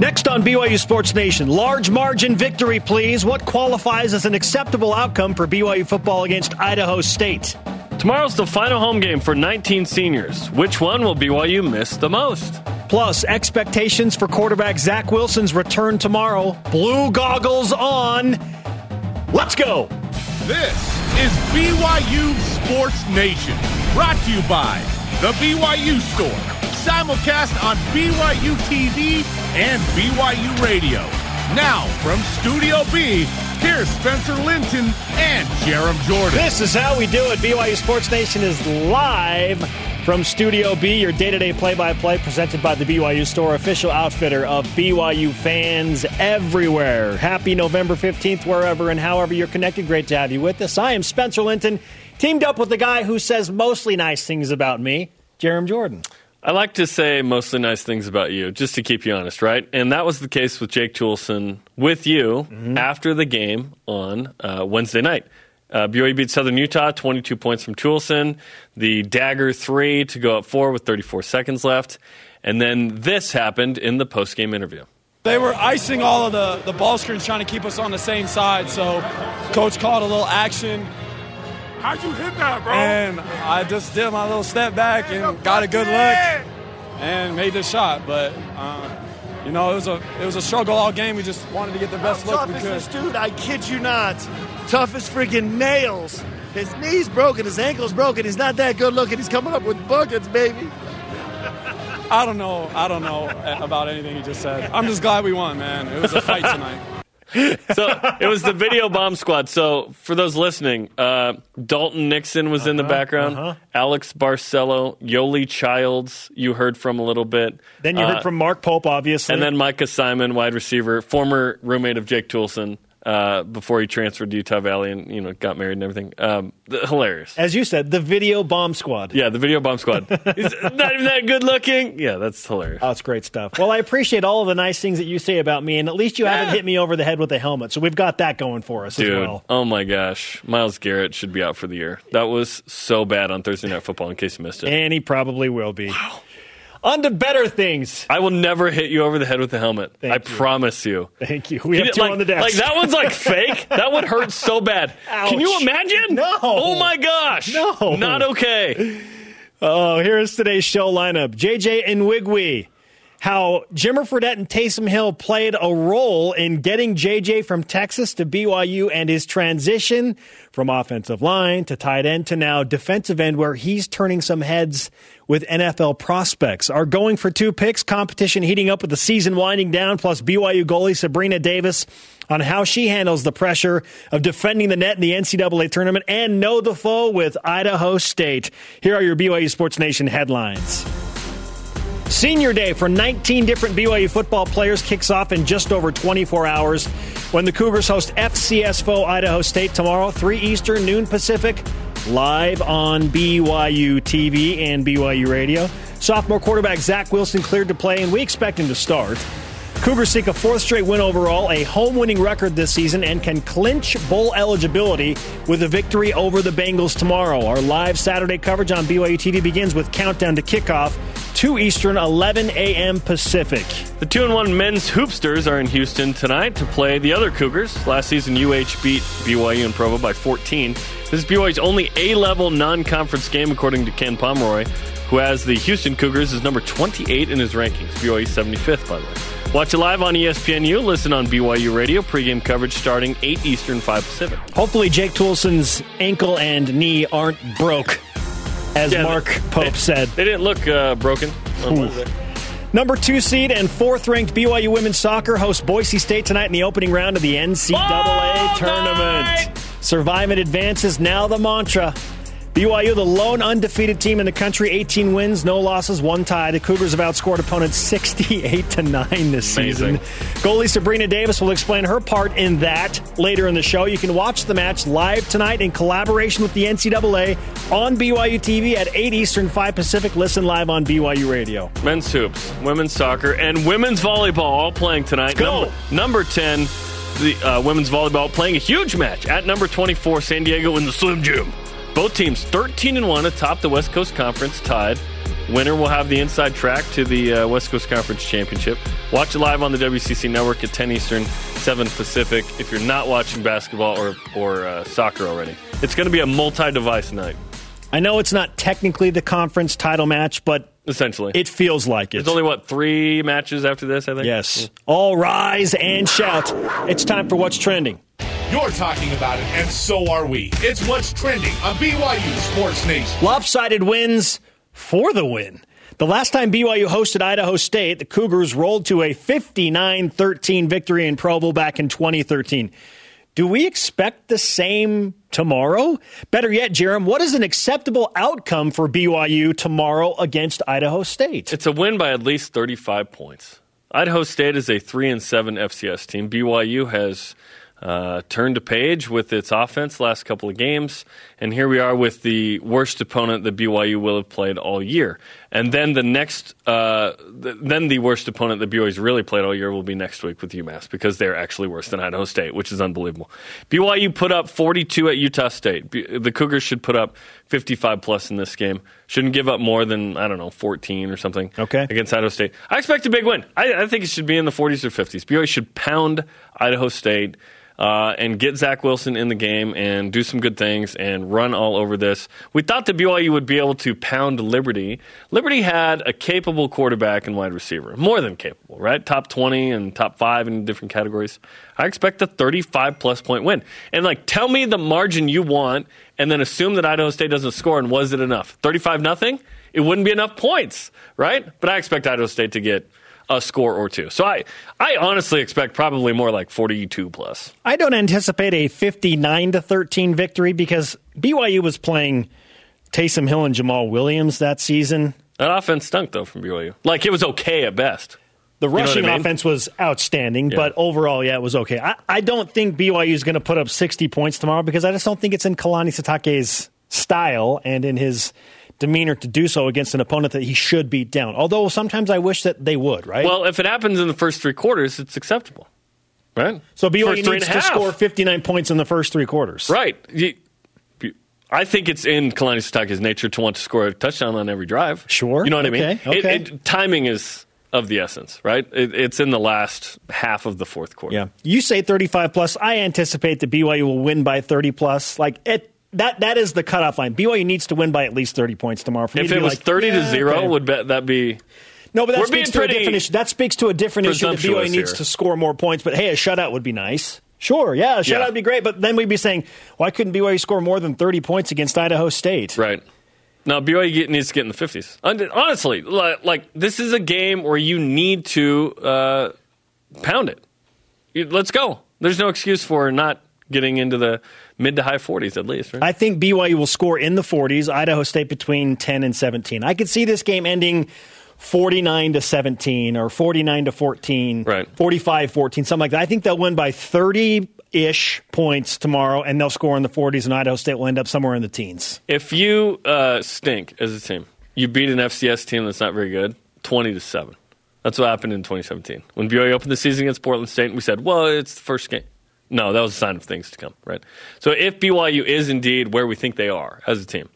Next on BYU Sports Nation, large margin victory, please. What qualifies as an acceptable outcome for BYU football against Idaho State? Tomorrow's the final home game for 19 seniors. Which one will BYU miss the most? Plus, expectations for quarterback Zach Wilson's return tomorrow. Blue goggles on. Let's go. This is BYU Sports Nation, brought to you by The BYU Store simulcast on BYU TV and BYU Radio. Now, from Studio B, here's Spencer Linton and Jarom Jordan. This is how we do it. BYU Sports Nation is live from Studio B, your day to day play by play presented by the BYU Store, official outfitter of BYU fans everywhere. Happy November 15th, wherever and however you're connected. Great to have you with us. I am Spencer Linton, teamed up with the guy who says mostly nice things about me, Jarom Jordan. I like to say mostly nice things about you, just to keep you honest, right? And that was the case with Jake Toolson with you mm-hmm. after the game on uh, Wednesday night. Uh, BYU beat Southern Utah, 22 points from Toolson. The dagger three to go up four with 34 seconds left. And then this happened in the post-game interview. They were icing all of the, the ball screens trying to keep us on the same side. So coach called a little action How'd you hit that, bro? And I just did my little step back and got a good look and made the shot. But uh, you know, it was a it was a struggle all game. We just wanted to get the best How look we could. This dude, I kid you not, tough as freaking nails. His knee's broken, his ankle's broken. He's not that good looking. He's coming up with buckets, baby. I don't know. I don't know about anything he just said. I'm just glad we won, man. It was a fight tonight so it was the video bomb squad. So for those listening, uh, Dalton Nixon was uh-huh, in the uh-huh, background. Uh-huh. Alex Barcello, Yoeli Childs, you heard from a little bit. Then you heard uh, from Mark Pope, obviously, and then Micah Simon, wide receiver, former roommate of Jake Toolson uh, before he transferred to Utah Valley and you know got married and everything. Um, hilarious, as you said, the video bomb squad. Yeah, the video bomb squad. He's not even that good looking. Yeah, that's hilarious. Oh, it's great stuff. Well, I appreciate all of the nice things that you say about me, and at least you yeah. haven't hit me over the head with a helmet, so we've got that going for us Dude, as well. Oh my gosh, Myles Garrett should be out for the year. That was so bad on Thursday Night Football. In case you missed it, and he probably will be. Wow. On to better things. I will never hit you over the head with the helmet. Thank I you. promise you. Thank you. We have two like, on the desk. Like that one's like fake. That would hurt so bad. Ouch. Can you imagine? No. Oh my gosh. No. Not okay. Oh, here's today's show lineup. JJ Nwigwe how Jimmer Fredette and Taysom Hill played a role in getting JJ from Texas to BYU and his transition from offensive line to tight end to now defensive end, where he's turning some heads with NFL prospects. Are going for two picks, competition heating up with the season winding down, plus BYU goalie Sabrina Davis on how she handles the pressure of defending the net in the NCAA tournament and know the foe with Idaho State. Here are your BYU Sports Nation headlines. Senior Day for 19 different BYU football players kicks off in just over 24 hours when the Cougars host FCS foe Idaho State tomorrow, 3 Eastern, noon Pacific, live on BYU TV and BYU Radio. Sophomore quarterback Zach Wilson cleared to play, and we expect him to start. Cougars seek a fourth straight win overall, a home winning record this season, and can clinch bowl eligibility with a victory over the Bengals tomorrow. Our live Saturday coverage on BYU TV begins with countdown to kickoff, 2 Eastern, 11 a.m. Pacific. The 2 and 1 men's hoopsters are in Houston tonight to play the other Cougars. Last season, UH beat BYU and Provo by 14. This is BYU's only A level non conference game, according to Ken Pomeroy, who has the Houston Cougars as number 28 in his rankings. BYU 75th, by the way. Watch it live on ESPNU. Listen on BYU Radio. Pregame coverage starting 8 Eastern, 5 Pacific. Hopefully, Jake Toolson's ankle and knee aren't broke, as yeah, Mark they, Pope they, said. They didn't look uh, broken Number two seed and fourth ranked BYU women's soccer hosts Boise State tonight in the opening round of the NCAA tournament. Survive and advance is now the mantra. BYU, the lone undefeated team in the country, 18 wins, no losses, one tie. The Cougars have outscored opponents 68 to 9 this Amazing. season. Goalie Sabrina Davis will explain her part in that later in the show. You can watch the match live tonight in collaboration with the NCAA on BYU TV at 8 Eastern, 5 Pacific. Listen live on BYU Radio. Men's hoops, women's soccer, and women's volleyball all playing tonight. go. Number, number 10, the uh, women's volleyball playing a huge match at number 24, San Diego in the Slim Jim. Both teams 13 and 1 atop the West Coast Conference, tied Winner will have the inside track to the uh, West Coast Conference Championship. Watch it live on the WCC Network at 10 Eastern, 7 Pacific. If you're not watching basketball or or uh, soccer already, it's going to be a multi-device night. I know it's not technically the conference title match, but essentially, it feels like it. There's only what three matches after this. I think. Yes. All rise and shout! It's time for what's trending. You're talking about it, and so are we. It's what's trending on BYU Sports Nation. Lopsided wins for the win. The last time BYU hosted Idaho State, the Cougars rolled to a 59 13 victory in Provo back in 2013. Do we expect the same tomorrow? Better yet, Jarom, what is an acceptable outcome for BYU tomorrow against Idaho State? It's a win by at least 35 points. Idaho State is a 3 and 7 FCS team. BYU has uh, turned a page with its offense last couple of games, and here we are with the worst opponent that BYU will have played all year. And then the next, uh, th- then the worst opponent that BYU's really played all year will be next week with UMass because they're actually worse than Idaho State, which is unbelievable. BYU put up 42 at Utah State. B- the Cougars should put up 55 plus in this game. Shouldn't give up more than I don't know 14 or something. Okay. against Idaho State. I expect a big win. I, I think it should be in the 40s or 50s. BYU should pound Idaho State uh, and get Zach Wilson in the game and do some good things and run all over this. We thought that BYU would be able to pound Liberty. Liberty had a capable quarterback and wide receiver, more than capable, right? Top 20 and top five in different categories. I expect a 35 plus point win. And like, tell me the margin you want and then assume that Idaho State doesn't score and was it enough? 35 nothing? It wouldn't be enough points, right? But I expect Idaho State to get a score or two. So I, I honestly expect probably more like 42 plus. I don't anticipate a 59 to 13 victory because BYU was playing Taysom Hill and Jamaal Williams that season. That offense stunk though from BYU. Like it was okay at best. The rushing you know I mean? offense was outstanding, Yeah. but overall, yeah, it was okay. I, I don't think BYU is going to put up 60 points tomorrow because I just don't think it's in Kalani Sitake's style and in his demeanor to do so against an opponent that he should beat down. Although sometimes I wish that they would, right? Well, if it happens in the first three quarters, it's acceptable, right? so BYU First needs to half. score 59 points in the first three quarters. Right. You- I think it's in Kalani Sitake's nature to want to score a touchdown on every drive. Sure. You know what I mean? Okay, okay. It, it, timing is of the essence, right? It, it's in the last half of the fourth quarter. Yeah. You say 35 plus. I anticipate that BYU will win by 30 plus. Like it, that that is the cutoff line. BYU needs to win by at least 30 points tomorrow. For If it was like, 30 yeah, to 0, okay. would that be. No, but that We're speaks to a different issue. That speaks to a different issue that BYU presumptuous needs here. to score more points. But hey, a shutout would be nice. Sure, yeah, a shutout Yeah. would be great. But then we'd be saying, why couldn't BYU score more than 30 points against Idaho State? Right. Now, BYU needs to get in the 50s. Honestly, li- like, this is a game where you need to uh, pound it. Let's go. There's no excuse for not getting into the mid to high 40s at least, right? I think BYU will score in the 40s, Idaho State between 10 and 17. I could see this game ending 49 to 17 or 49 to 14, Right. 45 14, something like that. I think they'll win by 30 ish points tomorrow and they'll score in the 40s, and Idaho State will end up somewhere in the teens. if you uh, stink as a team, you beat an FCS team that's not very good, 20 to 7. That's what happened in 2017. When BYU opened the season against Portland State, we said, well, it's the first game. No, that was a sign of things to come, right? So if BYU is indeed where we think they are as a team,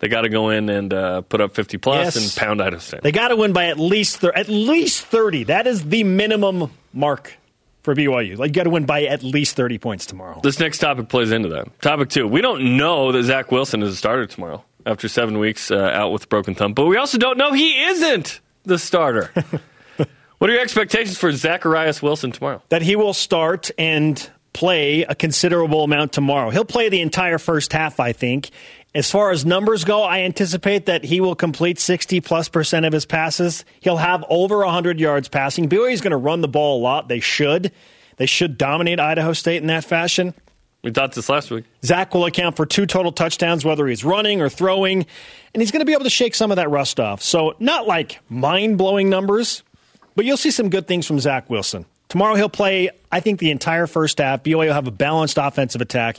they got to go in and uh, put up 50 plus Yes. and pound out Idaho State. They got to win by at least thir- at least 30. That is the minimum mark for BYU. Like you got to win by at least 30 points tomorrow. This next topic plays into that. Topic two. We don't know that Zach Wilson is a starter tomorrow after seven weeks uh, out with a broken thumb, but we also don't know he isn't the starter. what are your expectations for Zacharias Wilson tomorrow? that he will start and play a considerable amount tomorrow. He'll play the entire first half, I think. As far as numbers go, I anticipate that he will complete 60 plus percent of his passes. He'll have over 100 yards passing. BYU is going to run the ball a lot. They should. They should dominate Idaho State in that fashion. We thought this last week. Zach will account for two total touchdowns, whether he's running or throwing, and he's going to be able to shake some of that rust off. So, not like mind blowing numbers, but you'll see some good things from Zach Wilson. Tomorrow he'll play, I think, the entire first half. BYU will have a balanced offensive attack.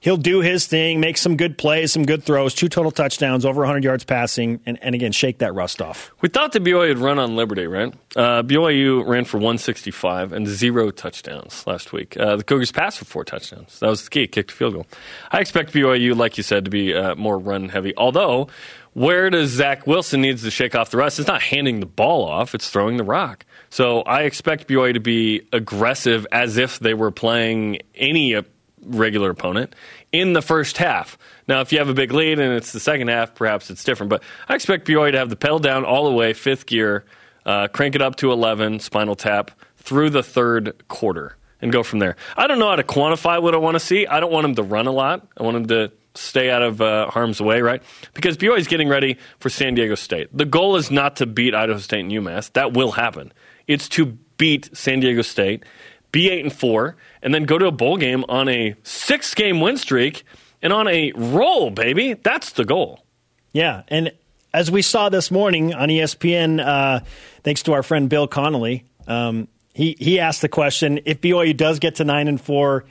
he'll do his thing, make some good plays, some good throws, two total touchdowns, over 100 yards passing, and, and again, shake that rust off. We thought the BYU would run on Liberty, right? Uh, BYU ran for 165 and zero touchdowns last week. Uh, the Cougars passed for four touchdowns. That was the key, kicked a field goal. I expect BYU, like you said, to be uh, more run heavy. Although, where does Zach Wilson needs to shake off the rust? It's not handing the ball off; it's throwing the rock. So I expect BYU to be aggressive as if they were playing any uh, regular opponent in the first half. Now, if you have a big lead and it's the second half, perhaps it's different. But I expect BYU to have the pedal down all the way, fifth gear, uh, crank it up to 11, spinal tap through the third quarter, and go from there. I don't know how to quantify what I want to see. I don't want him to run a lot. I want him to stay out of uh, harm's way, right? Because BYU is getting ready for San Diego State. The goal is not to beat Idaho State and UMass. That will happen. It's to beat San Diego State, be eight and four, and then go to a bowl game on a six game win streak and on a roll, baby. That's the goal. Yeah, and as we saw this morning on ESPN, uh, thanks to our friend Bill Connolly, um, he he asked the question: If BYU does get to nine and four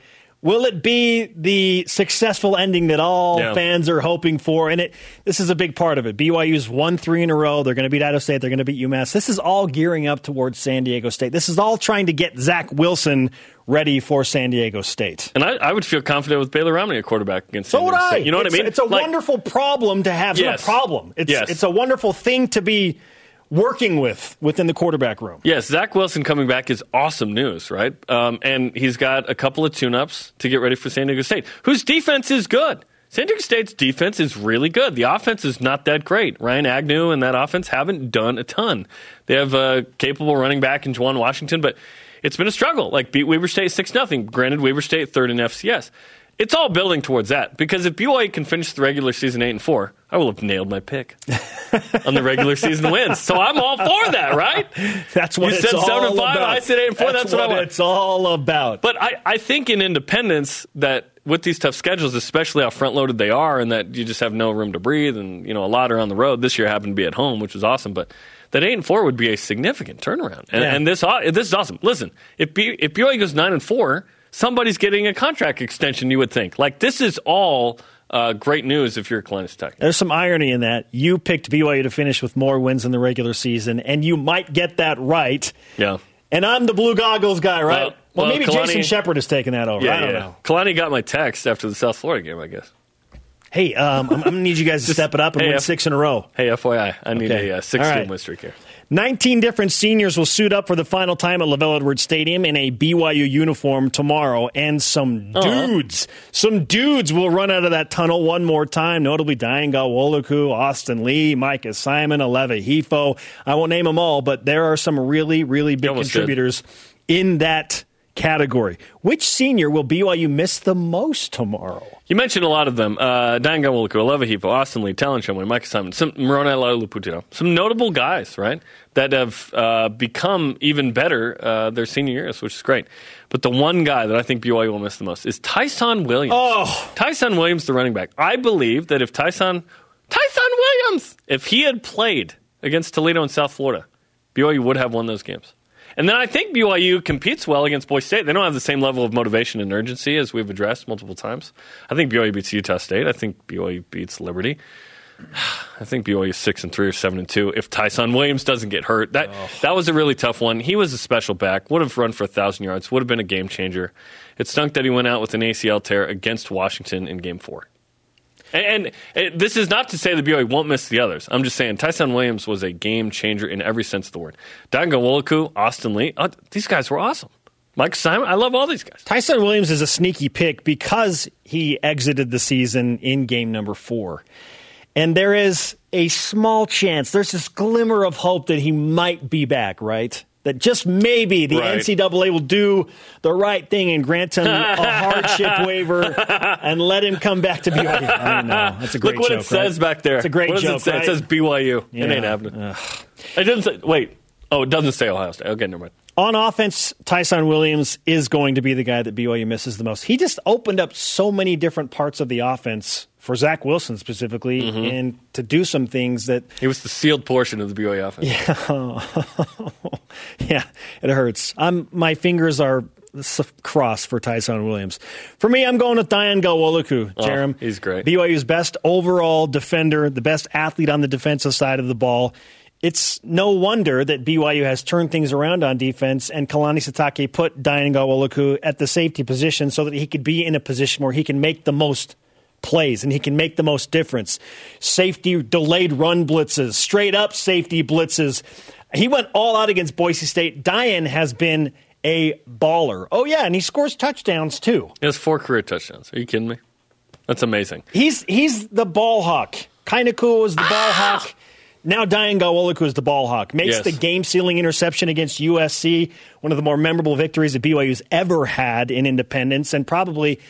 Will it be the successful ending that all yeah. fans are hoping for? And it this is a big part of it. BYU's won three in a row. They're going to beat Idaho State. They're going to beat UMass. This is all gearing up towards San Diego State. This is all trying to get Zach Wilson ready for San Diego State. And I, I would feel confident with Baylor Romney, a quarterback against. So San would Diego I. State. You know it's, what I mean? It's a like, wonderful problem to have. Yes. It's a problem. It's yes. it's a wonderful thing to be working with within the quarterback room. Yes, Zach Wilson coming back is awesome news, right? Um, and he's got a couple of tune-ups to get ready for San Diego State, whose defense is good. San Diego State's defense is really good. The offense is not that great. Ryan Agnew and that offense haven't done a ton. They have a capable running back in Juwan Washington, but it's been a struggle. Like beat Weber State six nothing. Granted, Weber State third in FCS. It's all building towards that because if BYU can finish the regular season eight and four, I will have nailed my pick on the regular season wins. So I'm all for that, right? That's what you said. seven and five. About. I said eight and four. That's, that's what, what it's all about. But I, I think in independence that with these tough schedules, especially how front loaded they are, and that you just have no room to breathe, and you know a lot are on the road. This year happened to be at home, which was awesome, but. That eight and four would be a significant turnaround, and, Yeah. and this uh, this is awesome. Listen, if B, if BYU goes nine and four, somebody's getting a contract extension. You would think like this is all uh, great news if you're Columbus Tech. There's some irony in that. You picked BYU to finish with more wins in the regular season, and you might get that right. Yeah, And I'm the blue goggles guy, right? Well- Well, well, maybe Kalani- Jason Shepard has taken that over. yeah, I don't yeah. know. Kalani got my text after the South Florida game. I guess. Hey, um, I'm, I'm going to need you guys to step it up and hey, win F- six in a row. Hey, FYI, I need Okay. a uh, six-game right. win streak here. 19 different seniors will suit up for the final time at LaVell Edwards Stadium in a BYU uniform tomorrow, and some Uh-huh. dudes, some dudes will run out of that tunnel one more time, notably Dayan Ghanwoloku, Austin Lee, Micah Simon, Aleva Hifo. I won't name them all, but there are some really, really big did. contributors in that category. Which senior will BYU miss the most tomorrow? You mentioned a lot of them. Uh, Dayan Ghanwoloku, Aleva Hifo, Austin Lee, Talon Shumway, Micah Simon, some Moroni Laulu-Pututau. Some notable guys, right, that have uh, become even better uh, their senior years, which is great. But the one guy that I think BYU will miss the most is Tyson Williams. Oh. Tyson Williams, the running back. I believe that if Tyson, Tyson Williams, if he had played against Toledo and South Florida, BYU would have won those games. And then I think BYU competes well against Boise State. They don't have the same level of motivation and urgency as we've addressed multiple times. I think BYU beats Utah State. I think BYU beats Liberty. I think BYU is six and three or seven and two. If Tyson Williams doesn't get hurt, that that was a really tough one. He was a special back. Would have run for a thousand yards. Would have been a game changer. It stunk that he went out with an ACL tear against Washington in Game Four. And, and this is not to say the BYU won't miss the others. I'm just saying Tyson Williams was a game changer in every sense of the word. Dayan Ghanwoloku, Austin Lee, uh, these guys were awesome. Mike Simon, I love all these guys. Tyson Williams is a sneaky pick because he exited the season in game number four. And there is a small chance, there's this glimmer of hope that he might be back, right? That just maybe the Right. NCAA will do the right thing and grant him a hardship waiver and let him come back to BYU. I don't know. That's a great Look what joke. it says right? back there. It's a great what does joke. It, say? right? it says BYU. Yeah. It ain't happening. It doesn't say. Wait. Oh, it doesn't say Ohio State. Okay, never mind. On offense, Tyson Williams is going to be the guy that BYU misses the most. He just opened up so many different parts of the offense for Zach Wilson specifically, Mm-hmm. and to do some things that, He was the sealed portion of the BYU offense. yeah, yeah, it hurts. I'm, my fingers are This is a cross for Tyson Williams. For me, I'm going with Dayan Ghanwoloku, Jarom. Oh, he's great. BYU's best overall defender, the best athlete on the defensive side of the ball. It's no wonder that BYU has turned things around on defense, and Kalani Sitake put Dayan Ghanwoloku at the safety position so that he could be in a position where he can make the most plays and he can make the most difference. Safety delayed run blitzes, straight up safety blitzes. He went all out against Boise State. Dayan has been a baller. Oh yeah, and he scores touchdowns too. He has four career touchdowns. Are you kidding me? That's amazing. He's he's the ball hawk. Kind of cool as the ball ah! hawk. Now Dayan Ghanwoloku is the ball hawk. Makes Yes. the game sealing interception against USC one of the more memorable victories that BYU's ever had in independence, and probably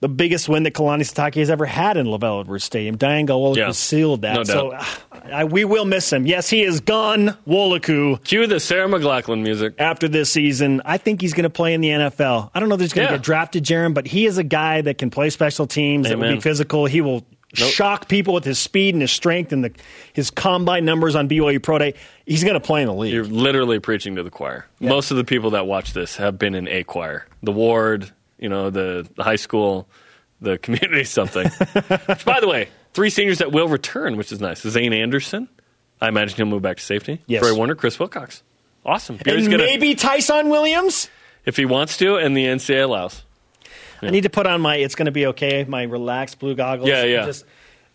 the biggest win that Kalani Sitake has ever had in LaVell Edwards Stadium. Dayan Ghanwoloku Yeah. sealed that. No so uh, I, we will miss him. Yes, he is gone, Woloku. Cue the Sarah McLachlan music. After this season, I think he's going to play in the NFL. I don't know if he's going to Yeah. get drafted, Jarom, but he is a guy that can play special teams, that will be physical. He will Nope. shock people with his speed and his strength and the, his combine numbers on BYU Pro Day. He's going to play in the league. You're literally preaching to the choir. Most of the people that watch this have been in a choir. The ward, you know, the, the high school, the community something. which, by the way, three seniors that will return, which is nice. Zayne Anderson. I imagine he'll move back to safety. Yes. Trey Warner, Chris Wilcox. Awesome. And gonna- maybe Tyson Williams? if he wants to, and the NCAA allows. I need to put on my it's going to be okay, my relaxed blue goggles. Yeah, yeah. Just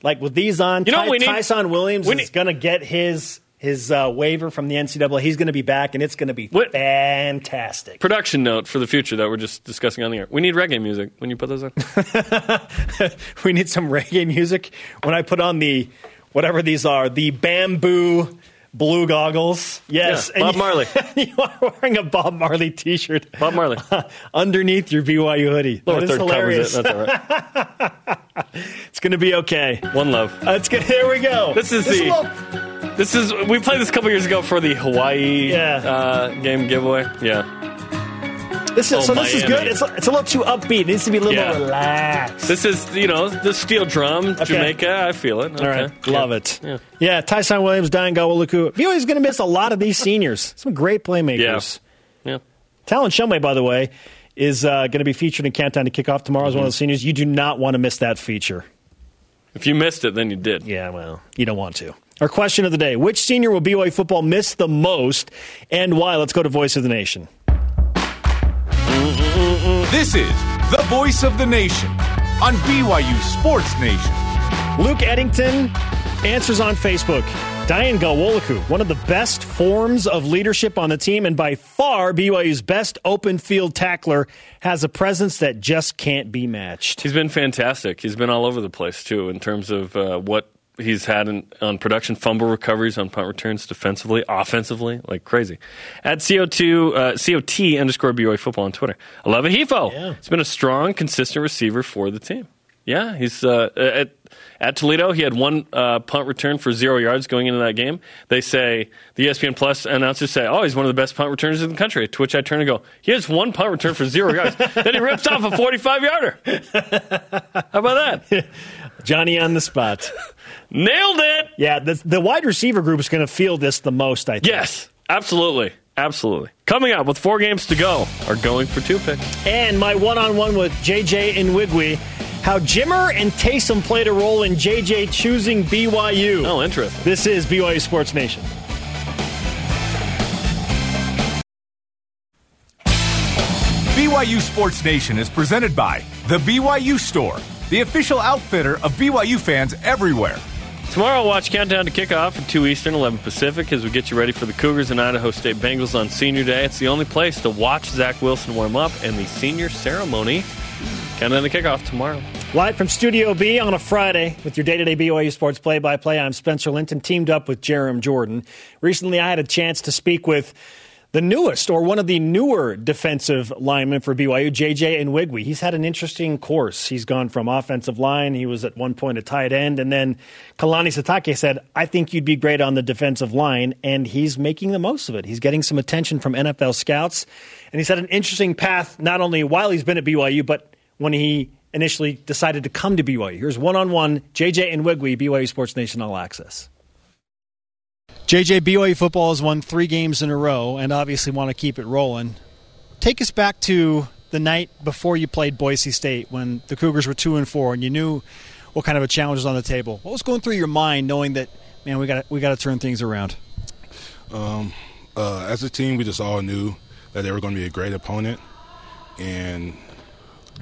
like with these on, You know Ty- we need? Tyson Williams We is going to get his his uh, waiver from the NCAA. He's going to be back, and it's going to be What- fantastic. Production note for the future that we're just discussing on the air. We need reggae music when you put those on. we need some reggae music. When I put on the whatever these are, the bamboo blue goggles. Yes, Yeah, Bob you- Marley. you are wearing a Bob Marley T-shirt. Bob Marley. underneath your BYU hoodie. Lower that is third hilarious. covers it. That's all right. It's going to be okay. One love. Uh, it's good. There we go. This is This the- little- This is we played this a couple years ago for the Hawaii Yeah. uh, game giveaway. Yeah, This is, Oh, so this is good. It's, it's a little too upbeat. It needs to be a little Yeah. more relaxed. this is you know the steel drum, Jamaica. I feel it. All Okay. right, love Yeah. it. Yeah. Yeah, Tyson Williams, Dayan Ghanwoloku. BYU's going to miss a lot of these seniors. Some great playmakers. Yeah. yeah. Talon Shumway, by the way, is uh, going to be featured in Countdown to Kickoff tomorrow as one of the seniors. You do not want to miss that feature. If you missed it, then you did. Yeah, well, you don't want to. Our question of the day Which senior will BYU football miss the most and why? Let's go to Voice of the Nation. This is the voice of the nation on BYU Sports Nation. Luke Eddington answers on Facebook. Dayan Ghanwoloku, one of the best forms of leadership on the team, and by far BYU's best open field tackler, has a presence that just can't be matched. He's been fantastic. He's been all over the place too in terms of uh, what he's had on production, fumble recoveries, on punt returns, defensively, offensively, like crazy. At CO2 uh, COT underscore BYU football on Twitter. I love a Hifo. Yeah. He's been a strong, consistent receiver for the team. Yeah, he's uh, at at Toledo. He had one uh, punt return for zero yards going into that game. They say the ESPN Plus announcers say, "Oh, he's one of the best punt returners in the country." To which I turn and go, "He has one punt return for zero yards. then he rips off a forty-five yarder. How about that? Johnny on the spot. Nailed it. Yeah, the, the wide receiver group is going to feel this the most, I think. Yes, absolutely, absolutely. Coming up with four games to go, are going for two picks. And my one on one with JJ Nwigwe, how Jimmer and Taysom played a role in JJ choosing BYU. Oh, interesting. This is BYU Sports Nation. BYU Sports Nation is presented by The BYU Store, the official outfitter of BYU fans everywhere. Tomorrow, watch Countdown to Kickoff at 2 Eastern, 11 Pacific as we get you ready for the Cougars and Idaho State Bengals on Senior Day. It's the only place to watch Zach Wilson warm up and the senior ceremony. Countdown to Kickoff tomorrow. Live from Studio B on a Friday with your day to day BYU Sports play by play. I'm Spencer Linton, teamed up with Jarom Jordan. Recently, I had a chance to speak with the newest or one of the newer defensive linemen for BYU, JJ Nwigwe. He's had an interesting course. He's gone from offensive line, he was at one point a tight end, and then Kalani Sitake said, I think you'd be great on the defensive line, and he's making the most of it. He's getting some attention from NFL scouts, and he's had an interesting path not only while he's been at BYU, but when he initially decided to come to BYU. Here's one on one JJ Nwigwe, BYU Sports Nation All Access. JJ, BYU football has won three games in a row and obviously want to keep it rolling. Take us back to the night before you played Boise State when the Cougars were two and four, and you knew what kind of a challenge was on the table. What was going through your mind, knowing that man, we got we got to turn things around? Um, uh, as a team, we just all knew that they were going to be a great opponent, and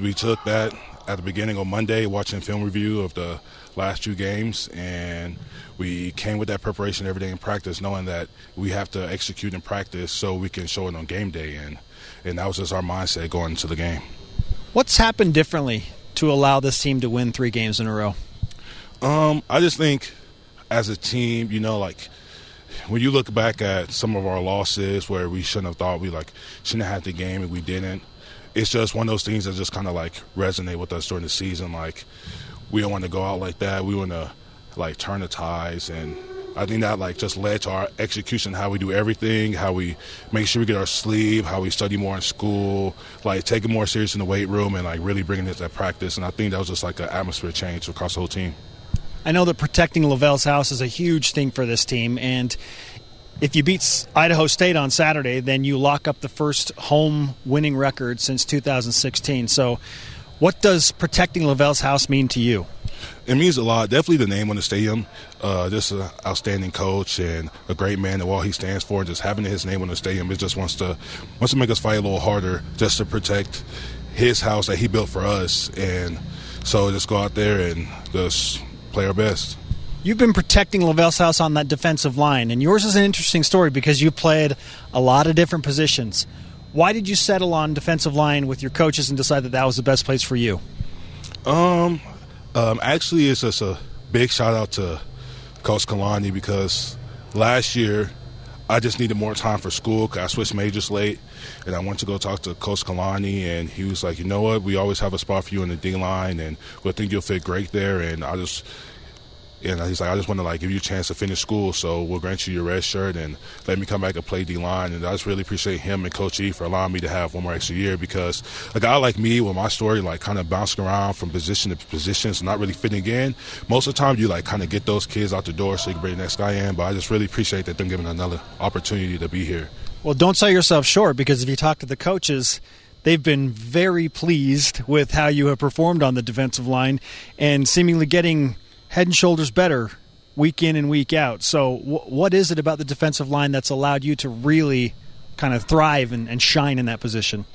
we took that at the beginning of Monday, watching film review of the last two games, and we came with that preparation every day in practice, knowing that we have to execute in practice so we can show it on game day, and and that was just our mindset going into the game. What's happened differently to allow this team to win three games in a row? Um, I just think as a team, you know, like when you look back at some of our losses where we shouldn't have thought we like shouldn't have had the game and we didn't, it's just one of those things that just kind of like resonate with us during the season. Like we don't want to go out like that. We want to like turn the ties and I think that like just led to our execution, how we do everything, how we make sure we get our sleep, how we study more in school, like taking more serious in the weight room, and like really bringing it to practice. And I think that was just like an atmosphere change across the whole team. I know that protecting LaVell's house is a huge thing for this team, and if you beat Idaho State on Saturday, then you lock up the first home winning record since 2016. So, what does protecting LaVell's house mean to you? It means a lot. Definitely the name on the stadium. Uh, just an outstanding coach and a great man and what he stands for. and Just having his name on the stadium, it just wants to wants to make us fight a little harder, just to protect his house that he built for us. And so just go out there and just play our best. You've been protecting LaVell's house on that defensive line, and yours is an interesting story because you played a lot of different positions. Why did you settle on defensive line with your coaches and decide that that was the best place for you? Um, um, actually, it's just a big shout out to Coach Kalani because last year I just needed more time for school. because I switched majors late, and I went to go talk to Coach Kalani, and he was like, "You know what? We always have a spot for you in the D line, and we think you'll fit great there." And I just and he's like, I just want to like give you a chance to finish school, so we'll grant you your red shirt and let me come back and play D line. And I just really appreciate him and Coach E for allowing me to have one more extra year because a guy like me with my story, like kind of bouncing around from position to position, so not really fitting in. Most of the time, you like kind of get those kids out the door so you can bring the next guy in. But I just really appreciate that them giving another opportunity to be here. Well, don't sell yourself short because if you talk to the coaches they've been very pleased with how you have performed on the defensive line and seemingly getting head and shoulders better week in and week out. So, w- what is it about the defensive line that's allowed you to really kind of thrive and, and, shine in that position?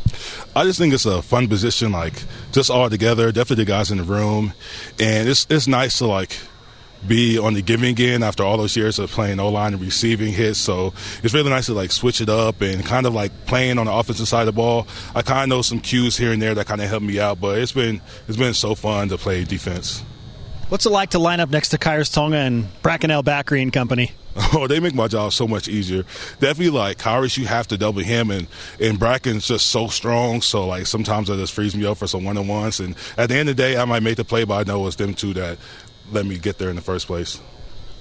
I just think it's a fun position, like just all together. Definitely the guys in the room, and it's it's nice to like be on the giving end after all those years of playing O line and receiving hits. So it's really nice to like switch it up and kind of like playing on the offensive side of the ball. I kind of know some cues here and there that kind of help me out, but it's been it's been so fun to play defense. What's it like to line up next to Khyiris Tonga and Bracken El Bakri and company? Oh, they make my job so much easier. Definitely, like Khyiris, you have to double him, and and Bracken's just so strong. So like sometimes it just frees me up for some one on ones. And at the end of the day, I might make the play, but I know it's them two that let me get there in the first place.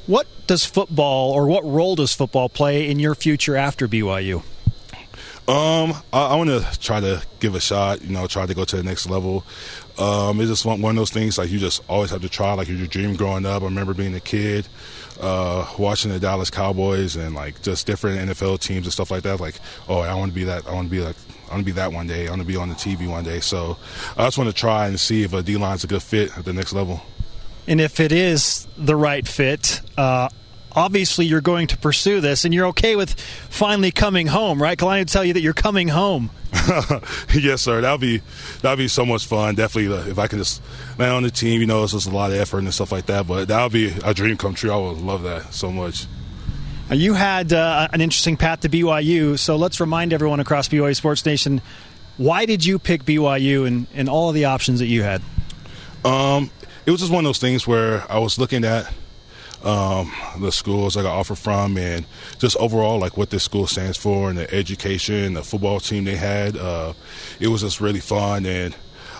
What does football, or what role does football play in your future after BYU? Um, I, I want to try to give a shot. You know, try to go to the next level. Um, it's just one, of those things like you just always have to try. Like your dream growing up. I remember being a kid, uh, watching the Dallas Cowboys and like just different NFL teams and stuff like that. Like, oh, I want to be that. I want to be like. I want to be that one day. I want to be on the TV one day. So I just want to try and see if a D line's a good fit at the next level. And if it is the right fit, uh, obviously you're going to pursue this, and you're okay with finally coming home, right? Would tell you that you're coming home. yes, sir. That'll be that'll be so much fun. Definitely, uh, if I can just land on the team, you know, it's just a lot of effort and stuff like that. But that'll be a dream come true. I would love that so much. You had uh, an interesting path to BYU, so let's remind everyone across BYU Sports Nation why did you pick BYU and, and all of the options that you had? Um, it was just one of those things where I was looking at um, the schools I got offered from, and just overall like what this school stands for and the education, the football team they had. Uh, it was just really fun and.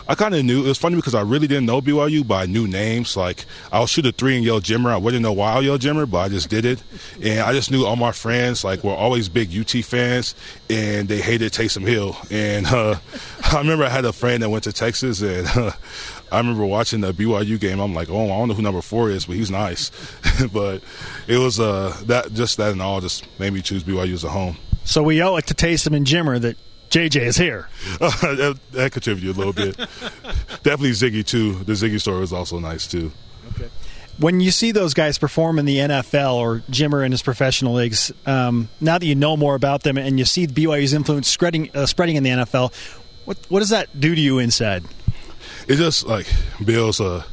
I kind of knew it was funny because I really didn't know BYU, but I knew names. Like I'll shoot a three and yell Jimmer. I wouldn't know why I'll yell Jimmer, but I just did it. And I just knew all my friends like were always big UT fans, and they hated Taysom Hill. And uh, I remember I had a friend that went to Texas, and uh, I remember watching the BYU game. I'm like, oh, I don't know who number four is, but he's nice. but it was uh, that just that and all just made me choose BYU as a home. So we owe it to Taysom and Jimmer that JJ is here. Uh, that, that contributed a little bit. Definitely Ziggy too. The Ziggy story was also nice too. When you see those guys perform in the NFL or Jimmer in his professional leagues, um, now that you know more about them and you see BYU's influence spreading uh, spreading in the NFL, what what does that do to you inside? It just like builds a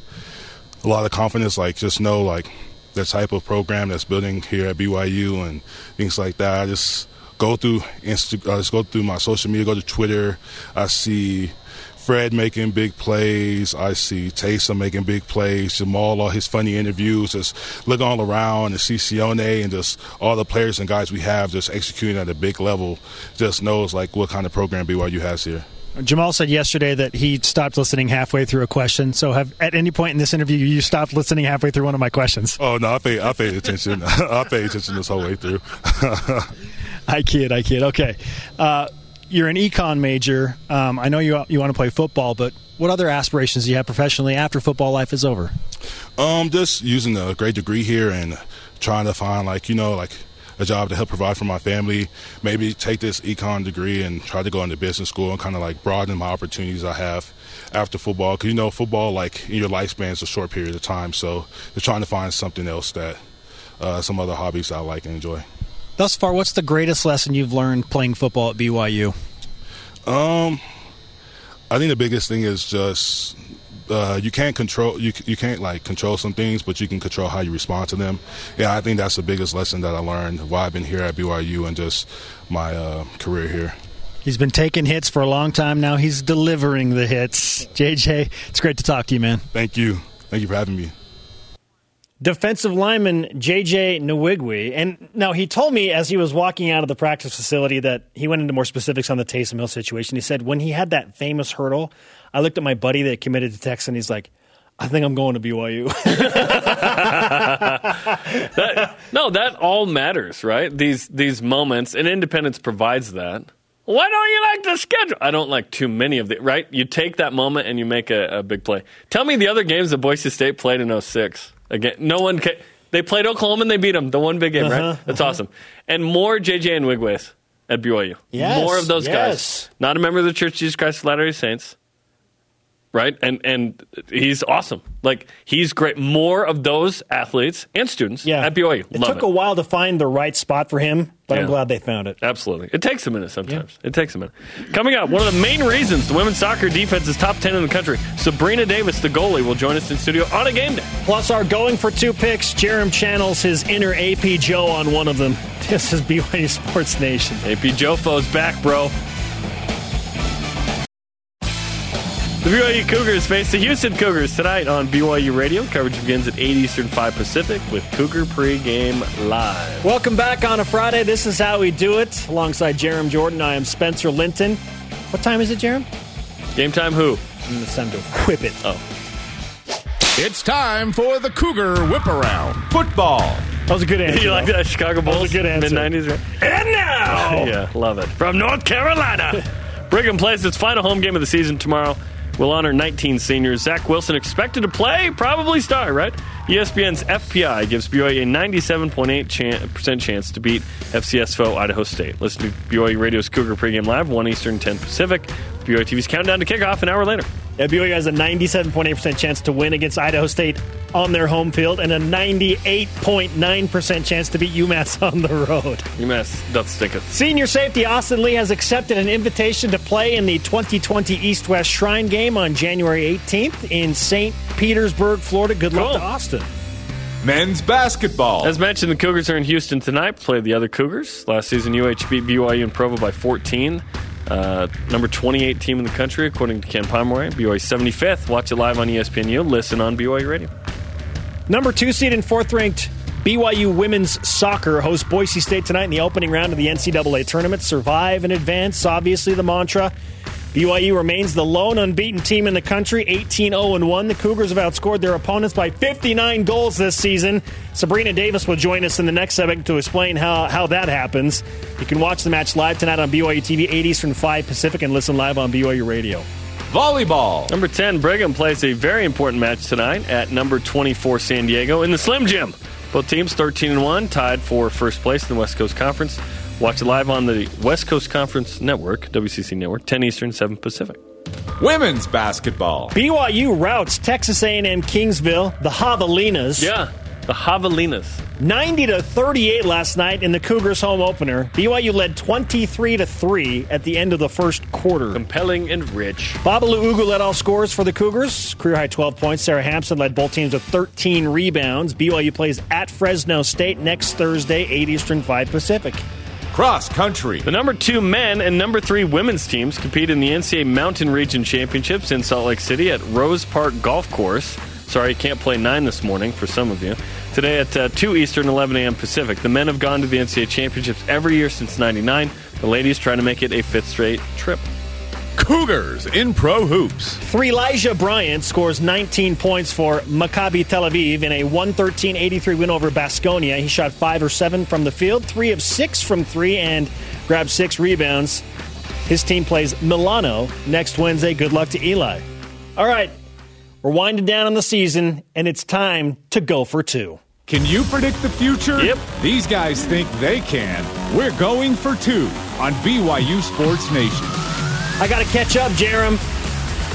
a lot of confidence. Like just know like the type of program that's building here at BYU and things like that. I just go through Insta, I just go through my social media, go to Twitter. I see Fred making big plays. I see Taysom making big plays. Jamaal, all his funny interviews. Just look all around and see Sione and just all the players and guys we have just executing at a big level. Just knows like what kind of program BYU has here. Jamaal said yesterday that he stopped listening halfway through a question. So, have at any point in this interview you stopped listening halfway through one of my questions? Oh no, I paid I paid attention. I paid attention this whole way through. I kid, I kid. Okay, uh, you're an econ major. Um, I know you you want to play football, but what other aspirations do you have professionally after football life is over? Um, just using a great degree here and trying to find like you know like a job to help provide for my family. Maybe take this econ degree and try to go into business school and kind of like broaden my opportunities I have after football. Because you know, football like in your lifespan is a short period of time, so you're trying to find something else that uh, some other hobbies I like and enjoy. Thus far, what's the greatest lesson you've learned playing football at BYU? Um, I think the biggest thing is just uh, you can't control you you can't like control some things, but you can control how you respond to them. Yeah, I think that's the biggest lesson that I learned while I've been here at BYU and just my uh, career here. He's been taking hits for a long time now. He's delivering the hits. JJ, it's great to talk to you, man. Thank you. Thank you for having me. Defensive lineman JJ Nwigwe. And now he told me as he was walking out of the practice facility that he went into more specifics on the Taysom Hill situation. He said when he had that famous hurdle, I looked at my buddy that committed to Texas and he's like, I think I'm going to BYU. that, no, that all matters, right? These these moments, and Independence provides that. Why don't you like the schedule? I don't like too many of the right. You take that moment and you make a, a big play. Tell me the other games that Boise State played in 06. Again, no one. Ca- they played Oklahoma and they beat them. The one big game, Uh-huh, right? That's awesome. And more JJ Nwigwes at BYU. Yes, more of those yes. guys. Not a member of the Church of Jesus Christ of Latter-day Saints right? And and he's awesome. Like he's great. More of those athletes and students yeah. at BYU. It Love took a while to find the right spot for him, but I'm glad they found it. Absolutely. It takes a minute sometimes. It takes a minute. Coming up, one of the main reasons the women's soccer defense is top 10 in the country, Sabrina Davis, the goalie, will join us in studio on a game day. Plus, our going for two picks, Jarom channels his inner AP Joe on one of them. This is BYU Sports Nation. AP Jofo's back, bro. The BYU Cougars face the Houston Cougars tonight on BYU Radio. Coverage begins at 8 Eastern, 5 Pacific with Cougar pregame live. Welcome back on a Friday. This is how we do it. Alongside Jarom Jordan, I am Spencer Linton. What time is it, Jarom? Game time who? It's time to whip it. Oh. It's time for the Cougar Whip Around Football. That was a good answer. You like that Chicago Bulls? was a good answer. Mid 90s, right? And now! yeah, love it. From North Carolina, Brigham plays its final home game of the season tomorrow. We'll honor 19 seniors. Zach Wilson expected to play, probably start, right? ESPN's FPI gives BYU a 97.8% chan- chance to beat FCS foe Idaho State. Listen to BYU Radio's Cougar pregame live, 1 Eastern, 10 Pacific. BYU TV's countdown to kickoff an hour later. Yeah, BYU has a 97.8% chance to win against Idaho State on their home field and a 98.9% chance to beat UMass on the road. UMass doth stinketh. Senior safety Austin Lee has accepted an invitation to play in the 2020 East West Shrine Game on January 18th in St. Petersburg, Florida. Good luck Cool. to Austin. Men's basketball. As mentioned, the Cougars are in Houston tonight. Play the other Cougars. Last season, UH beat BYU and Provo by 14. Uh, number 28 team in the country, according to Ken Pomeroy. BYU 75th. Watch it live on ESPNU. Listen on BYU Radio. Number two seed and fourth ranked BYU women's soccer hosts Boise State tonight in the opening round of the NCAA tournament. Survive and advance, obviously the mantra. BYU remains the lone unbeaten team in the country, 18 0 1. The Cougars have outscored their opponents by 59 goals this season. Sabrina Davis will join us in the next segment to explain how, how that happens. You can watch the match live tonight on BYU TV, 8 Eastern, 5 Pacific, and listen live on BYU Radio. Volleyball. Number 10, Brigham plays a very important match tonight at number 24, San Diego, in the Slim Gym. Both teams 13 and 1, tied for first place in the West Coast Conference. Watch it live on the West Coast Conference Network, WCC Network, 10 Eastern, 7 Pacific. Women's basketball. BYU routes Texas A&M Kingsville, the Javelinas. Yeah, the Javelinas. 90 to 38 last night in the Cougars home opener. BYU led 23 to 3 at the end of the first quarter. Compelling and rich. Babalu Ugu led all scores for the Cougars. Career high 12 points. Sara Hamson led both teams with 13 rebounds. BYU plays at Fresno State next Thursday, 8 Eastern, 5 Pacific. Cross country. The number two men and number three women's teams compete in the NCAA Mountain Region Championships in Salt Lake City at Rose Park Golf Course. Sorry, can't play 9 this morning for some of you. Today at uh, 2 Eastern, 11 a.m. Pacific. The men have gone to the NCAA Championships every year since 99. The ladies trying to make it a fifth straight trip. Cougars in pro hoops. Three Elijah Bryant scores 19 points for Maccabi Tel Aviv in a 113 83 win over Basconia. He shot five or seven from the field, three of six from three, and grabbed six rebounds. His team plays Milano next Wednesday. Good luck to Eli. All right, we're winding down on the season, and it's time to go for two. Can you predict the future? Yep. These guys think they can. We're going for two on BYU Sports Nation. I got to catch up, Jarom.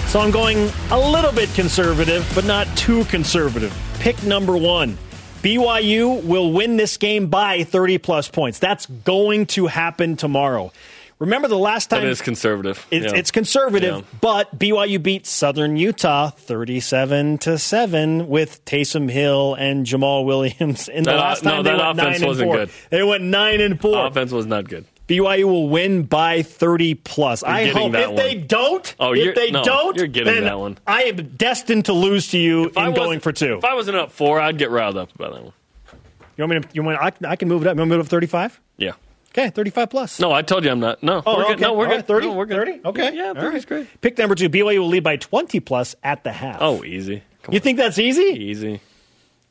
So I'm going a little bit conservative, but not too conservative. Pick number one. BYU will win this game by 30 plus points. That's going to happen tomorrow. Remember the last time That is conservative. it's, Yeah. it's conservative, Yeah. but BYU beat Southern Utah 37 to 7 with Taysom Hill and Jamaal Williams in the That- last no, time they that went offense 9 and wasn't 4. good. They went 9 and 4. Offense was not good. BYU will win by 30 plus. I hope that if they don't, Oh, if you're- they no, don't, you're getting then that one. I am destined to lose to you If in going for two. If I wasn't up four, I'd get riled up about that one. You want me to? You want? I, I can move it up. You want me to move it up 35? Yeah. Okay, 35 plus. No, I told you I'm not. No, Oh, we're okay. good. No, we're All good. right, 30? No, we're good. 30? Okay. Yeah, All 30's right. great. Pick number two. BYU will lead by 20 plus at the half. Oh, easy. Come you on. think that's easy? easy?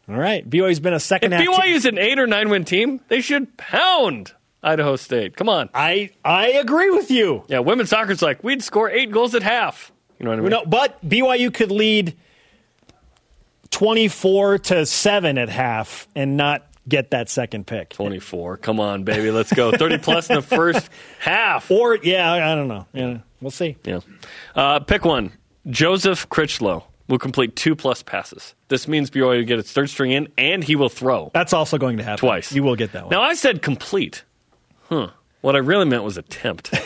All right. BYU's been a second If half. team. BYU's an eight or nine win team, they should pound Idaho State. Come on. I I agree with you. Yeah, women's soccer's like we'd score eight goals at half. You know what I mean? No, but BYU could lead 24 to 7 at half and not get that second pick. 24. Come on, baby. Let's go. 30 plus in the first half. Or yeah, I I don't know. Yeah, we'll see. Yeah. Uh, pick one. Joseph Critchlow will complete two plus passes. This means BYU will get its third string in, and he will throw That's also going to happen. twice. You will get that one. Now, I said complete. Huh. What I really meant was attempt.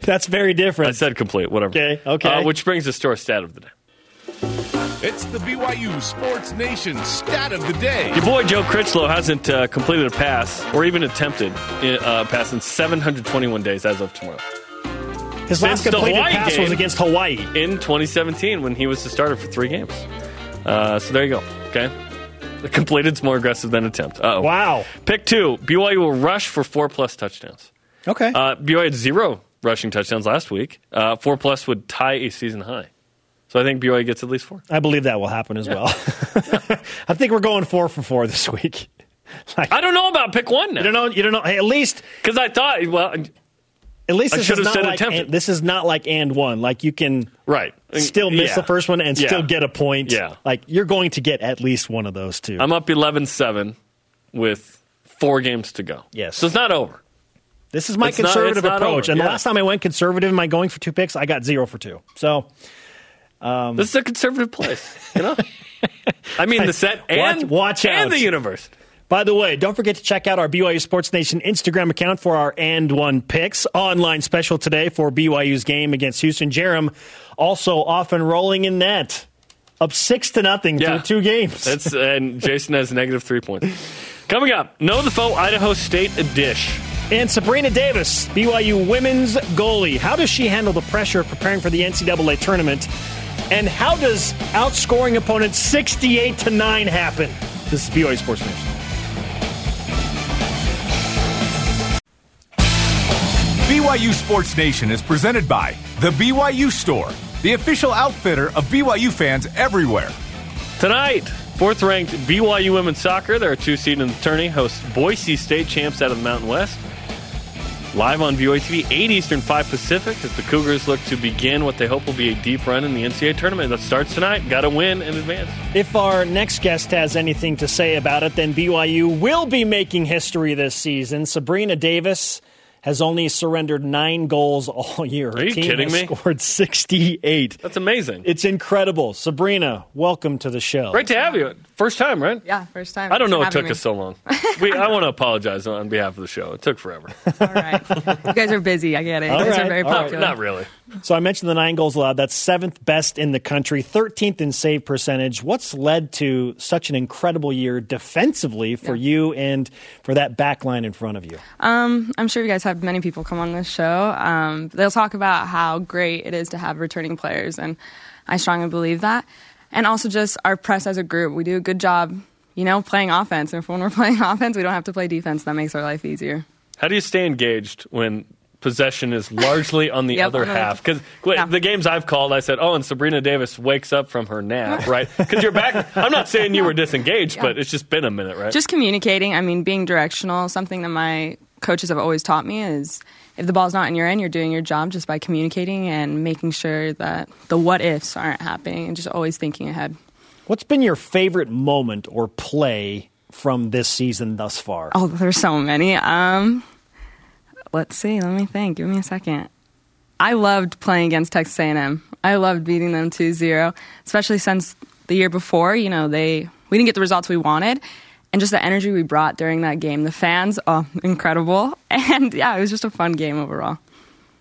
That's very different. I said complete, whatever. Okay, okay. Uh, which brings us to our stat of the day. It's the BYU Sports Nation stat of the day. Your boy Joe Critchlow hasn't uh, completed a pass or even attempted uh, a pass in 721 days as of tomorrow. His last since completed Hawaii pass was against Hawaii. in 2017 when he was the starter for three games. Uh, so there you go. Okay. The completed's more aggressive than attempt. Uh-oh. Wow. Pick two. BYU will rush for four plus touchdowns. Okay. Uh, BYU had zero rushing touchdowns last week. Uh, four plus would tie a season high. So I think BYU gets at least four. I believe that will happen as well. I think we're going four for four this week. Like, I don't know about pick one now. you don't know. You don't know. Hey, at least, Because I thought, well, at least I this is not like and, this is not like and one. Like you can right. still miss Yeah. the first one and Yeah. still get a point. Yeah. Like you're going to get at least one of those two. I'm up 11 7 with four games to go. Yes. So it's not over. this is my It's conservative not approach. over, And the last time I went conservative in my going for two picks, I got zero for two. So um, This is a conservative place, you know? I mean, the set and, Watch- watch and out. the universe. By the way, don't forget to check out our BYU Sports Nation Instagram account for our and one picks. Online special today for BYU's game against Houston. Jarom also off and rolling in net. Up six to nothing Yeah. through two games. That's and Jason has negative three points. Coming up, know the foe Idaho State dish. And Sabrina Davis, BYU women's goalie. How does she handle the pressure of preparing for the NCAA tournament? And how does outscoring opponents 68 to 9 happen? This is BYU Sports Nation. BYU Sports Nation is presented by The BYU Store, the official outfitter of BYU fans everywhere. Tonight, fourth ranked BYU women's soccer, they're a two seed in the tourney, hosts Boise State champs out of the Mountain West. live on BYU TV, 8 Eastern, 5 Pacific, as the Cougars look to begin what they hope will be a deep run in the NCAA tournament that starts tonight. Got to win in advance. If our next guest has anything to say about it, then BYU will be making history this season. Sabrina Davis has only surrendered nine goals all year. Her Are you team kidding has me? Scored 68. That's amazing. It's incredible. Sabrina, welcome to the show. Great to have you. First time, right? Yeah, first time. I don't know what Thanks for took having us so long. We, I want to apologize on behalf of the show. It took forever. All right. You guys are busy. I get it. you guys right. are very all right. popular. Not really. So I mentioned the nine goals allowed. That's seventh best in the country, 13th in save percentage. What's led to such an incredible year defensively for you and for that back line in front of you? Um, I'm sure you guys have many people come on this show. Um, they'll talk about how great it is to have returning players, and I strongly believe that. And also just our press as a group. We do a good job, you know, playing offense. And if when we're playing offense, we don't have to play defense. That makes our life easier. How do you stay engaged when possession is largely on the Yep, other on half? Because Yeah. the games I've called, I said, "Oh, and Sabrina Davis wakes up from her nap, right?" Because you're back. I'm not saying you were disengaged, but it's just been a minute, right? Just communicating. I mean, being directional. Something that my coaches have always taught me is if the ball's not in your end, you're doing your job just by communicating and making sure that the what ifs aren't happening and just always thinking ahead. What's been your favorite moment or play from this season thus far? Oh, there's so many. Um, let's see. Let me think. Give me a second. I loved playing against Texas A&M. I loved beating them 2-0, especially since the year before, you know, they we didn't get the results we wanted. And just the energy we brought during that game. The fans, oh, incredible. And yeah, it was just a fun game overall.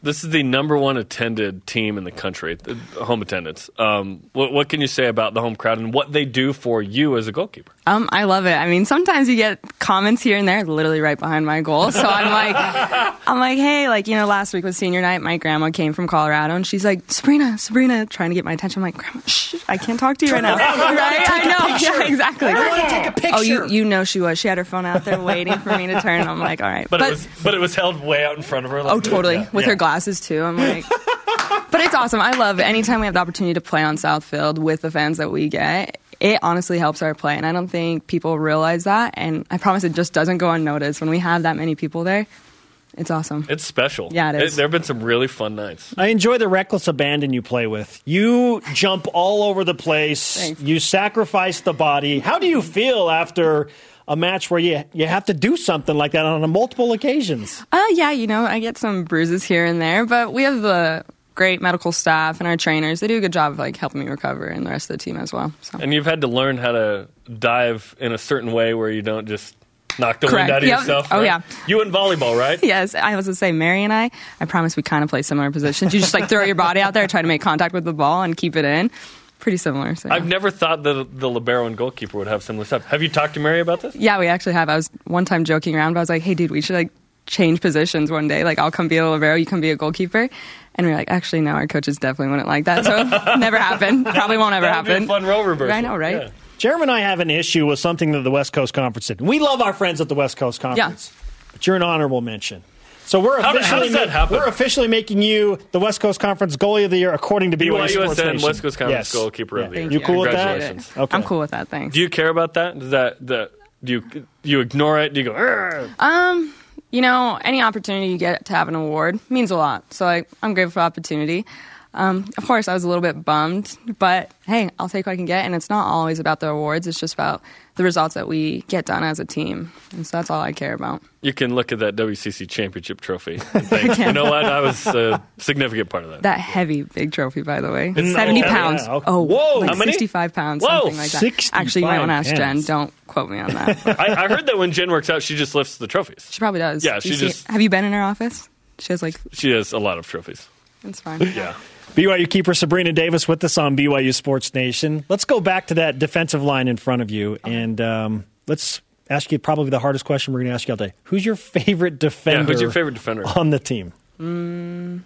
this is the number one attended team in the country, home attendance. Um, what, what can you say about the home crowd and what they do for you as a goalkeeper? Um, I love it. I mean, sometimes you get comments here and there, literally right behind my goal. So I'm like, I'm like, hey, like you know, last week was senior night. My grandma came from Colorado, and she's like, Sabrina, Sabrina, trying to get my attention. I'm like, Grandma, shh, I can't talk to you right now. right? I know. Yeah, exactly. I want to take a picture. Oh, you you know she was. She had her phone out there waiting for me to turn. I'm like, all right, But, it was but it was held way out in front of her. Like, Oh, totally. Yeah, With yeah. her glasses too. I'm like, but it's awesome. I love it. Anytime we have the opportunity to play on South Field with the fans that we get, it honestly helps our play. And I don't think people realize that. And I promise it just doesn't go unnoticed when we have that many people there. It's awesome. It's special. Yeah, it is. there have been some really fun nights. I enjoy the reckless abandon you play with. You jump all over the place. Thanks. You sacrifice the body. How do you feel after a match where you you have to do something like that on multiple occasions? Uh, yeah, you know, I get some bruises here and there, but we have the great medical staff and our trainers. They do a good job of like helping me recover and the rest of the team as well. So. And you've had to learn how to dive in a certain way where you don't just knock the Correct. wind out of Yep. yourself. Oh, yeah. You in volleyball, right? Yes, I was going to say, Mary and I, I promise we kind of play similar positions. You just like throw your body out there, try to make contact with the ball, and keep it in. Pretty similar. So, yeah. I've never thought that the libero and goalkeeper would have similar stuff. Have you talked to Mary about this? yeah, we actually have. I was one time joking around, but I was like, hey, dude, we should like change positions one day. Like, I'll come be a libero, you come be a goalkeeper. And we are like, actually, no, our coaches definitely wouldn't like that. So, never happened. Probably won't ever That be a happen. fun role reversal. I know, right? Yeah. Jeremy and I have an issue with something that the West Coast Conference did. We love our friends at the West Coast Conference, but you're an honorable mention. So we're How- how officially does that happen? we're officially making you the West Coast Conference goalie of the year according to BYU Sports BYUSN Nation. West Coast Conference Yes. goalkeeper of the year. You cool with that? Congratulations. Okay. I'm cool with that. Thanks. Do you care about that? Does that the do you do you ignore it? Do you go? "Argh"? Um, you know, any opportunity you get to have an award means a lot. So like, I'm grateful for opportunity. Um, of course, I was a little bit bummed, but hey, I'll take what I can get. And it's not always about the awards; it's just about the results that we get done as a team. And so that's all I care about. You can look at that WCC championship trophy and think, you know what? I was a significant part of that. That heavy, big trophy, by the way, It's seventy not- pounds. yeah. Oh, Whoa! like How many? sixty-five pounds, Whoa, something like that. Actually, you might want to ask Jen. Don't quote me on that. I, I heard that when Jen works out, she just lifts the trophies. she probably does. Yeah, You she see- just- Have you been in her office? She has like. She has a lot of trophies. It's fine. Yeah. BYU keeper Sabrina Davis with us on BYU Sports Nation. Let's go back to that defensive line in front of you, and um, let's ask you probably the hardest question we're going to ask you all day. Who's your favorite defender? Yeah, who's your favorite defender? on the team? Don't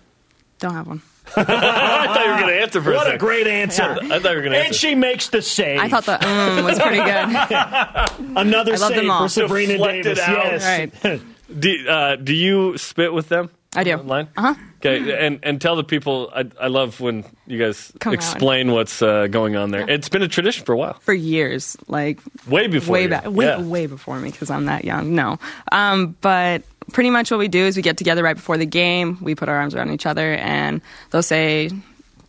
have one. I thought you were going to answer for a What a second. great answer! I thought you were going to And she makes the save. I thought the mm was pretty good. Another I love save them all. for Sabrina Deflected Davis. out. Yes. do, uh, do you spit with them? I do. Online? Uh huh. Okay, and and tell the people. I, I love when you guys Come on. explain what's uh, going on there. It's been a tradition for a while, For years, like way before way you. back, way Yeah. way before me because I'm that young. No, um, but pretty much what we do is we get together right before the game. We put our arms around each other, and they'll say,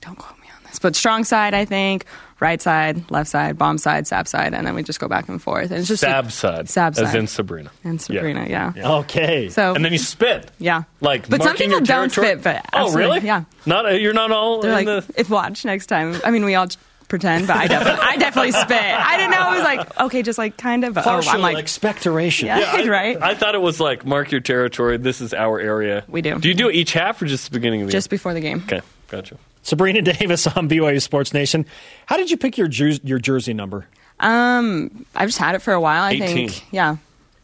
"Don't quote on this," but strong side, I think, right side, left side, bomb side, sab side, and then we just go back and forth. And it's just Sab side. Sab side, As in Sabrina. and Sabrina, yeah. Okay. So And then you spit. yeah, Like, but some people your don't spit. But Oh, really? Yeah, Not uh, you're not all they're in like, the. if watch next time. I mean, we all pretend, but I definitely, I definitely spit. I didn't know it was like okay, just like kind of. But, oh, Partial I'm like, expectoration. yeah, I, right. I thought it was like mark your territory. This is our area. We do. Do you do it each half or just the beginning of the just before the game. game? Okay, gotcha. Sabrina Davis on BYU Sports Nation. How did you pick your jer- your jersey number? Um, I've just had it for a while. I 18. think, yeah.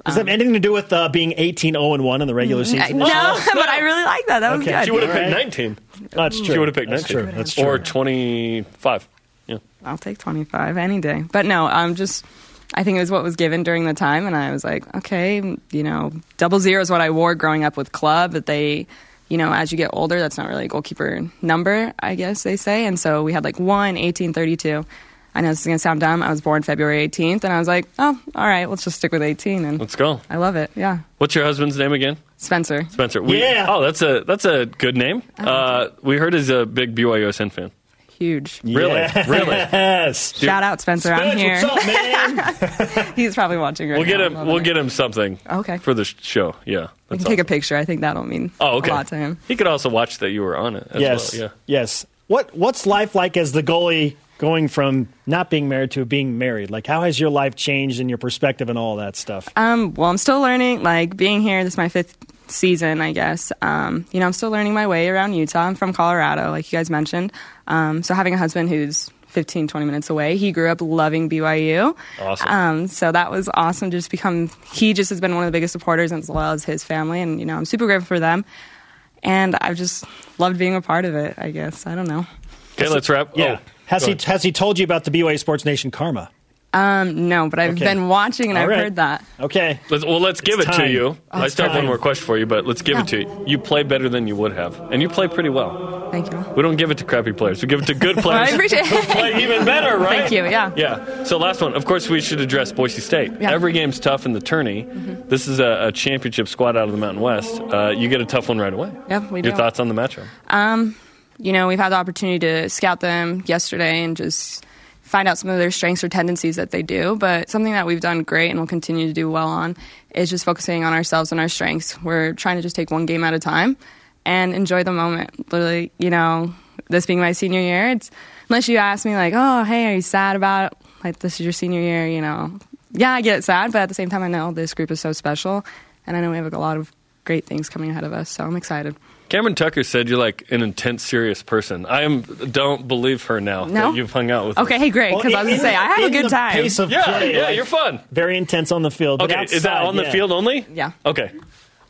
Does that have anything to do with uh, being 18 0 and 1 in the regular I- season? no, but I really like that. That was Okay. She would have picked Alright. 19. That's true. She would have picked That's 19. true. That's Or 25. Yeah. I'll take 25 any day. But no, I'm just, I think it was what was given during the time. And I was like, okay, you know, double zero is what I wore growing up with club, but they, you know, as you get older, that's not really a goalkeeper number, I guess they say. And so we had like 1, 18, 32. I know this is going to sound dumb. I was born February 18th, and I was like, oh, all right, let's just stick with 18. And Let's go. I love it. Yeah. What's your husband's name again? Spencer. Spencer. We, Yeah. Oh, that's a that's a good name. Oh, Uh, we heard he's a big BYUSN fan. Huge. Really? Really? Yes. Shout out, Spencer. I'm here. What's up, man? He's probably watching right We'll get now. him. Loving We'll it. get him something. Okay. For the show. Yeah. We That's can take a picture. I think that'll mean Oh, okay. a lot to him. He could also watch that you were on it. As yes. Well. Yeah. Yes. What What's life like as the goalie going from not being married to being married? Like, how has your life changed and your perspective and all that stuff? Um, well, I'm still learning. Like being here, this is my fifth season, I guess. Um, you know, I'm still learning my way around Utah. I'm from Colorado, like you guys mentioned. Um, so having a husband who's 15, 20 minutes away, he grew up loving BYU. Awesome. Um, so that was awesome. to Just become, he just has been one of the biggest supporters as well as his family, and you know, I'm super grateful for them. And I've just loved being a part of it. I guess I don't know. Okay, let's wrap. Yeah. Oh, has he ahead. Has he told you about the BYU Sports Nation karma? Um, no, but I've Okay. been watching and All I've right. heard that. Okay. Let's, well, let's give It's it to time. you. Oh, I it's still have one time. more question for you, but let's give it to you. You play better than you would have, and you play pretty well. Thank you. We don't give it to crappy players. We give it to good players. I appreciate it. play even better, right? Thank you, yeah. Yeah. So last one. Of course, we should address Boise State. Yeah. Mm-hmm. Every game's tough in the tourney. This is a, a championship squad out of the Mountain West. Uh, you get a tough one right away. Yep, we Your do. thoughts on the matchup? you know, we've had the opportunity to scout them yesterday and just find out some of their strengths or tendencies that they do. But something that we've done great and will continue to do well on is just focusing on ourselves and our strengths. We're trying to just take one game at a time and enjoy the moment. Literally, you know, this being my senior year, it's unless you ask me like, oh, hey, are you sad about it? like this is your senior year? You know, yeah, I get sad, but at the same time, I know this group is so special, and I know we have a lot of great things coming ahead of us. So I'm excited. Cameron Tucker said you're like an intense, serious person. I am. Don't believe her now No? that you've hung out with. Okay, us. hey, great, because I was gonna say the- I have a good the time. Pace of Yeah, play, yeah, like, you're fun. Very intense on the field. but Okay, is that outside, on the yeah. field only? Yeah. Okay.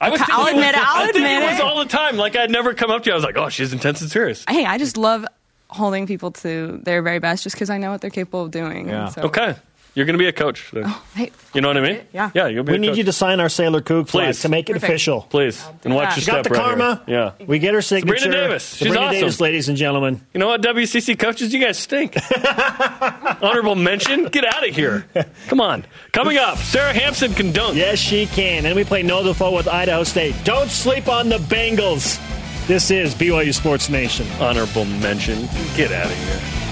I was I'll thinking admit was, it, I'll I admit it was all the time. Like I'd never come up to you. I was like, oh, she's intense and serious. hey, I just love holding people to their very best just because I know what they're capable of doing. Yeah. So, Okay, you're gonna be a coach. Then. Oh, hey, You know what I mean? Yeah. Yeah, you'll be. We a need coach. you to sign our Sailor Coug flag Please. to make it Perfect. official. please and watch that. your Got step the right karma. here. Yeah. We get her signature. Sabrina Davis. She's Sabrina awesome. Davis, ladies and gentlemen. You know what, WCC coaches, you guys stink. Honorable mention. Get out of here. Come on. Coming up, Sara Hamson can dunk. Yes, she can. And we play no default with Idaho State. Don't sleep on the Bengals. This is BYU Sports Nation. Honorable mention. Get out of here.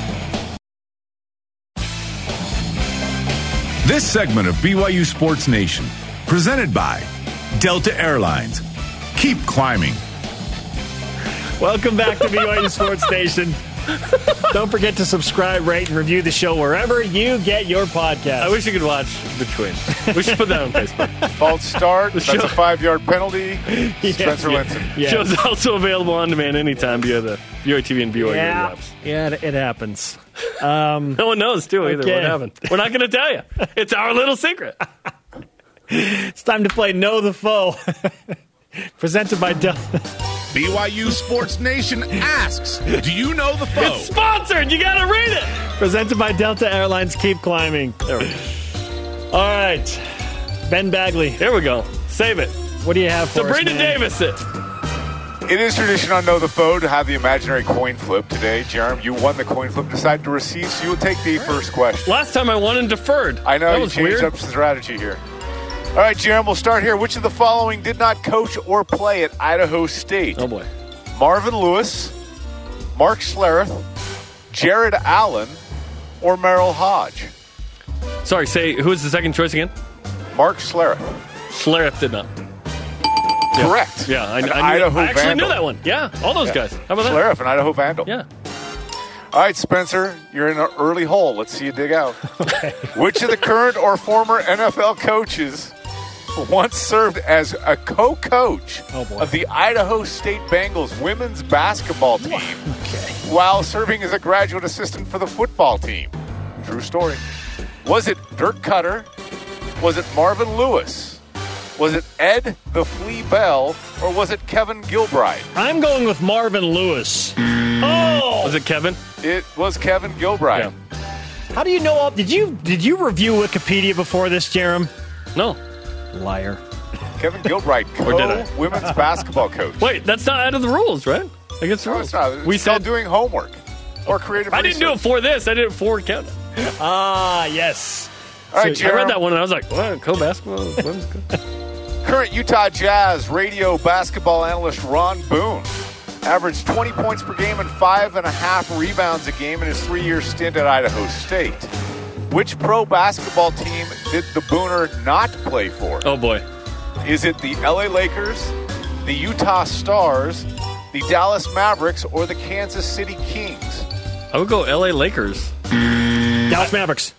This segment of BYU Sports Nation, presented by Delta Airlines. Keep climbing. Welcome back to BYU Sports Nation. Don't forget to subscribe, rate, and review the show wherever you get your podcast. I wish you could watch between. We should put that on Facebook. False start. That's show- a five yard penalty. Spencer Linton. Yeah. Show's also available on demand anytime via the BYU TV and BYU yeah, apps. yeah, it, it happens. No one knows, too, either. Okay. What happened? We're not going to tell you. It's our little secret. It's time to play Know the Foe. Presented by Del. BYU Sports Nation asks, Do you know the foe? It's sponsored. You got to read it. Presented by Delta Airlines. Keep climbing. There we go. All right. Ben Bagley, Here we go. Save it. what do you have for Sabrina us, man? Davis. It. It is tradition on Know the Foe to have the imaginary coin flip today. Jeremy, you won the coin flip, Decide to receive, so you will take the first question. Last time I won and deferred. I know that you was changed weird. up the strategy here. All right, Jeremy, we'll start here. Which of the following did not coach or play at Idaho State? Oh boy. Marvin Lewis, Mark Schlereth, Jared Allen, or Merril Hoge? Sorry, say who was the second choice again? Mark Schlereth. Schlereth did not. Correct. Yeah, I, I, knew, Idaho I actually Vandal. knew that one. Yeah, all those Yeah. guys. How about that? Schlereth, an Idaho Vandal. Yeah. All right, Spencer, you're in an early hole. Let's see you dig out. okay. Which of the current or former NFL coaches once served as a co-coach Oh, of the Idaho State Bengals women's basketball team while serving as a graduate assistant for the football team? True story. Was it Dirk Koetter? Was it Marvin Lewis? Was it Ed the Flea Bell? Or was it Kevin Gilbride? I'm going with Marvin Lewis. Oh, Was it Kevin? It was Kevin Gilbride. Yeah. how do you know all? Did you did you review Wikipedia before this, Jarom? No. Liar. Kevin Gilbride, Or did I? co women's basketball coach. Wait, that's not out of the rules, right? Against the no, rules. it's not. It's we called said doing homework or creative. I didn't do it for this. I did it for count. Ah, yes. All right, I read that one and I was like, what? Co-basketball? women's co- Current Utah Jazz radio basketball analyst Ron Boone averaged 20 points per game and five and a half rebounds a game in his three-year stint at Idaho State. Which pro basketball team did the Booner not play for? Oh boy. Is it the LA Lakers, the Utah Stars, the Dallas Mavericks, or the Kansas City Kings? I would go L.A. Lakers. Dallas Mavericks.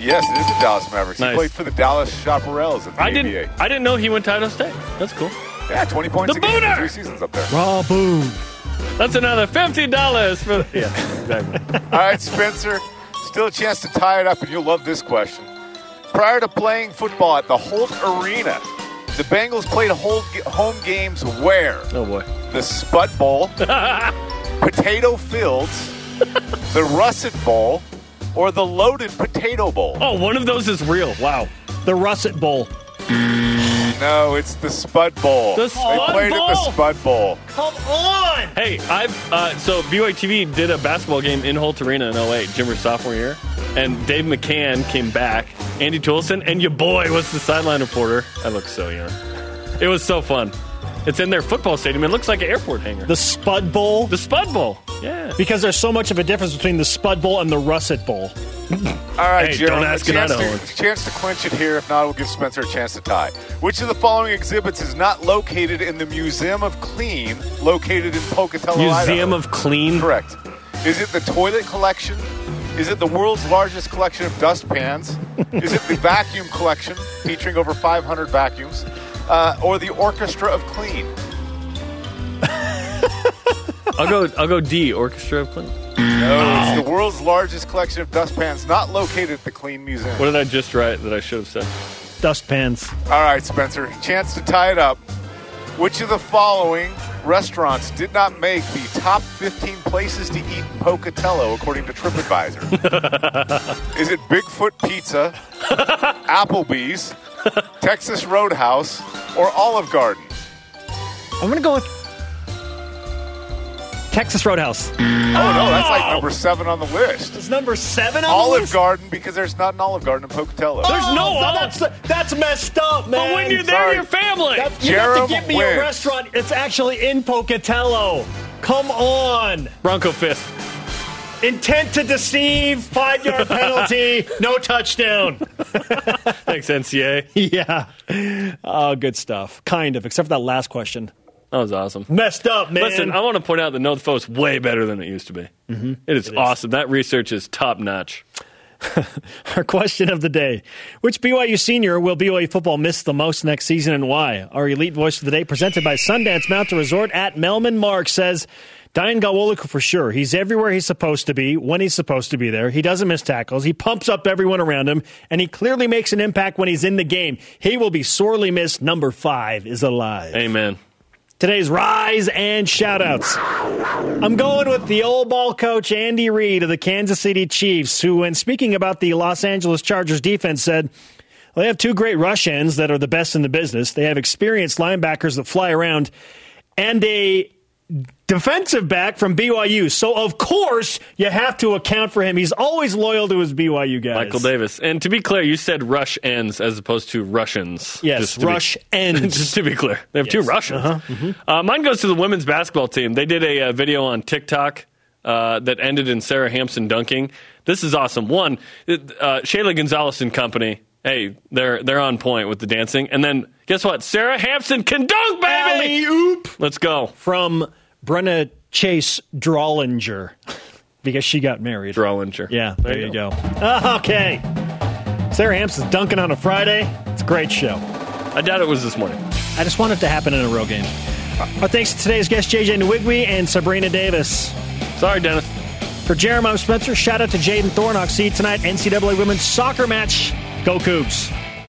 Yes, it is the Dallas Mavericks. Nice. He played for the Dallas Chaparrals at the I didn't. I didn't know he went to Idaho State. That's cool. Yeah, 20 points The a game, three seasons up there. Raw boom. That's another fifty dollars for. Yeah, exactly. All right, Spencer, still a chance to tie it up, and you'll love this question. Prior to playing football at the Holt Arena, the Bengals played home games where? oh boy. The Spud Bowl, Potato Fields, the Russet Bowl, or the Loaded Potato Bowl? Oh, one of those is real. Wow. The Russet Bowl. No, it's the Spud Bowl. The they Spud played at the Bowl? Spud Bowl. Come on. Hey, I've uh, so BYU TV did a basketball game in Holt Arena in 08, Jimmer's sophomore year, and Dave McCann came back, Andy Toolson, and your boy was the sideline reporter. I look so young. It was so fun. It's in their football stadium. It looks like an airport hangar. The Spud Bowl. The Spud Bowl. Yeah. because there's so much of a difference between the Spud Bowl and the Russet Bowl. All right, Hey, Jeremy, don't ask a chance, to, chance to clinch it here. If not, we'll give Spencer a chance to tie. Which of the following exhibits is not located in the Museum of Clean, located in Pocatello, Museum Idaho? of Clean. Correct. Is it the toilet collection? Is it the world's largest collection of dustpans? is it the vacuum collection, featuring over 500 vacuums? Uh, or the Orchestra of Clean? I'll go. I'll go D. Orchestra of Clean. No, it's the world's largest collection of dustpans, not located at the Clean Museum. What did I just write that I should have said? Dustpans. All right, Spencer, chance to tie it up. Which of the following restaurants did not make the top 15 places to eat in Pocatello, according to TripAdvisor? Is it Bigfoot Pizza, Applebee's, Texas Roadhouse, or Olive Garden? I'm going to go with Texas Roadhouse. Oh, no, that's like number seven on the list. It's number seven on the Olive list? Garden, because there's not an Olive Garden in Pocatello. There's no Oh, Olive- that's, that's messed up, man. But when you're there, sorry. your family. That's, you have to Jarom give me wins. a restaurant. It's actually in Pocatello. Come on. Bronco fist. Intent to deceive, five yard penalty, no touchdown. Thanks, NCA. yeah. Oh, good stuff. Kind of, except for that last question. That was awesome. Messed up, man. Listen, I want to point out that Know the Foe is way better than it used to be. Mm-hmm. It is awesome. That research is top notch. Our question of the day Which BYU senior will BYU football miss the most next season and why? Our elite voice of the day, presented by Sundance Mountain Resort at Melman Mark, says Dayan Ghanwoloku for sure. He's everywhere he's supposed to be when he's supposed to be there. He doesn't miss tackles. He pumps up everyone around him, and he clearly makes an impact when he's in the game. He will be sorely missed. Number five is alive. Amen. Today's rise and shoutouts. I'm going with the old ball coach Andy Reid of the Kansas City Chiefs, who, when speaking about the Los Angeles Chargers defense, said, well, they have two great rush ends that are the best in the business. They have experienced linebackers that fly around and a defensive back from BYU. So, of course, you have to account for him. He's always loyal to his BYU guys. Michael Davis. And to be clear, you said rush ends as opposed to Russians. Yes, rush be, ends. just to be clear, they have two Yes. Russians. Uh-huh. Uh, mine goes to the women's basketball team. They did a, uh video on TikTok uh, that ended in Sara Hamson dunking. This is awesome. One, uh, Shaylee Gonzales and company. Hey, they're they're on point with the dancing. And then guess what? Sara Hamson can dunk, baby. Alley-oop. Let's go. From Brenna Chase Drawlinger because she got married. Drawlinger. Yeah, there, you go. Okay. Sara Hamson's dunking on a Friday. It's a great show. I doubt it was this morning. I just want it to happen in a real game. Our thanks to today's guests, JJ Nwigwe and Sabrina Davis. Sorry, Dennis. For Jeremiah Spencer, shout out to Jaden Thornock. See you tonight, NCAA Women's Soccer Match. Go Cougs.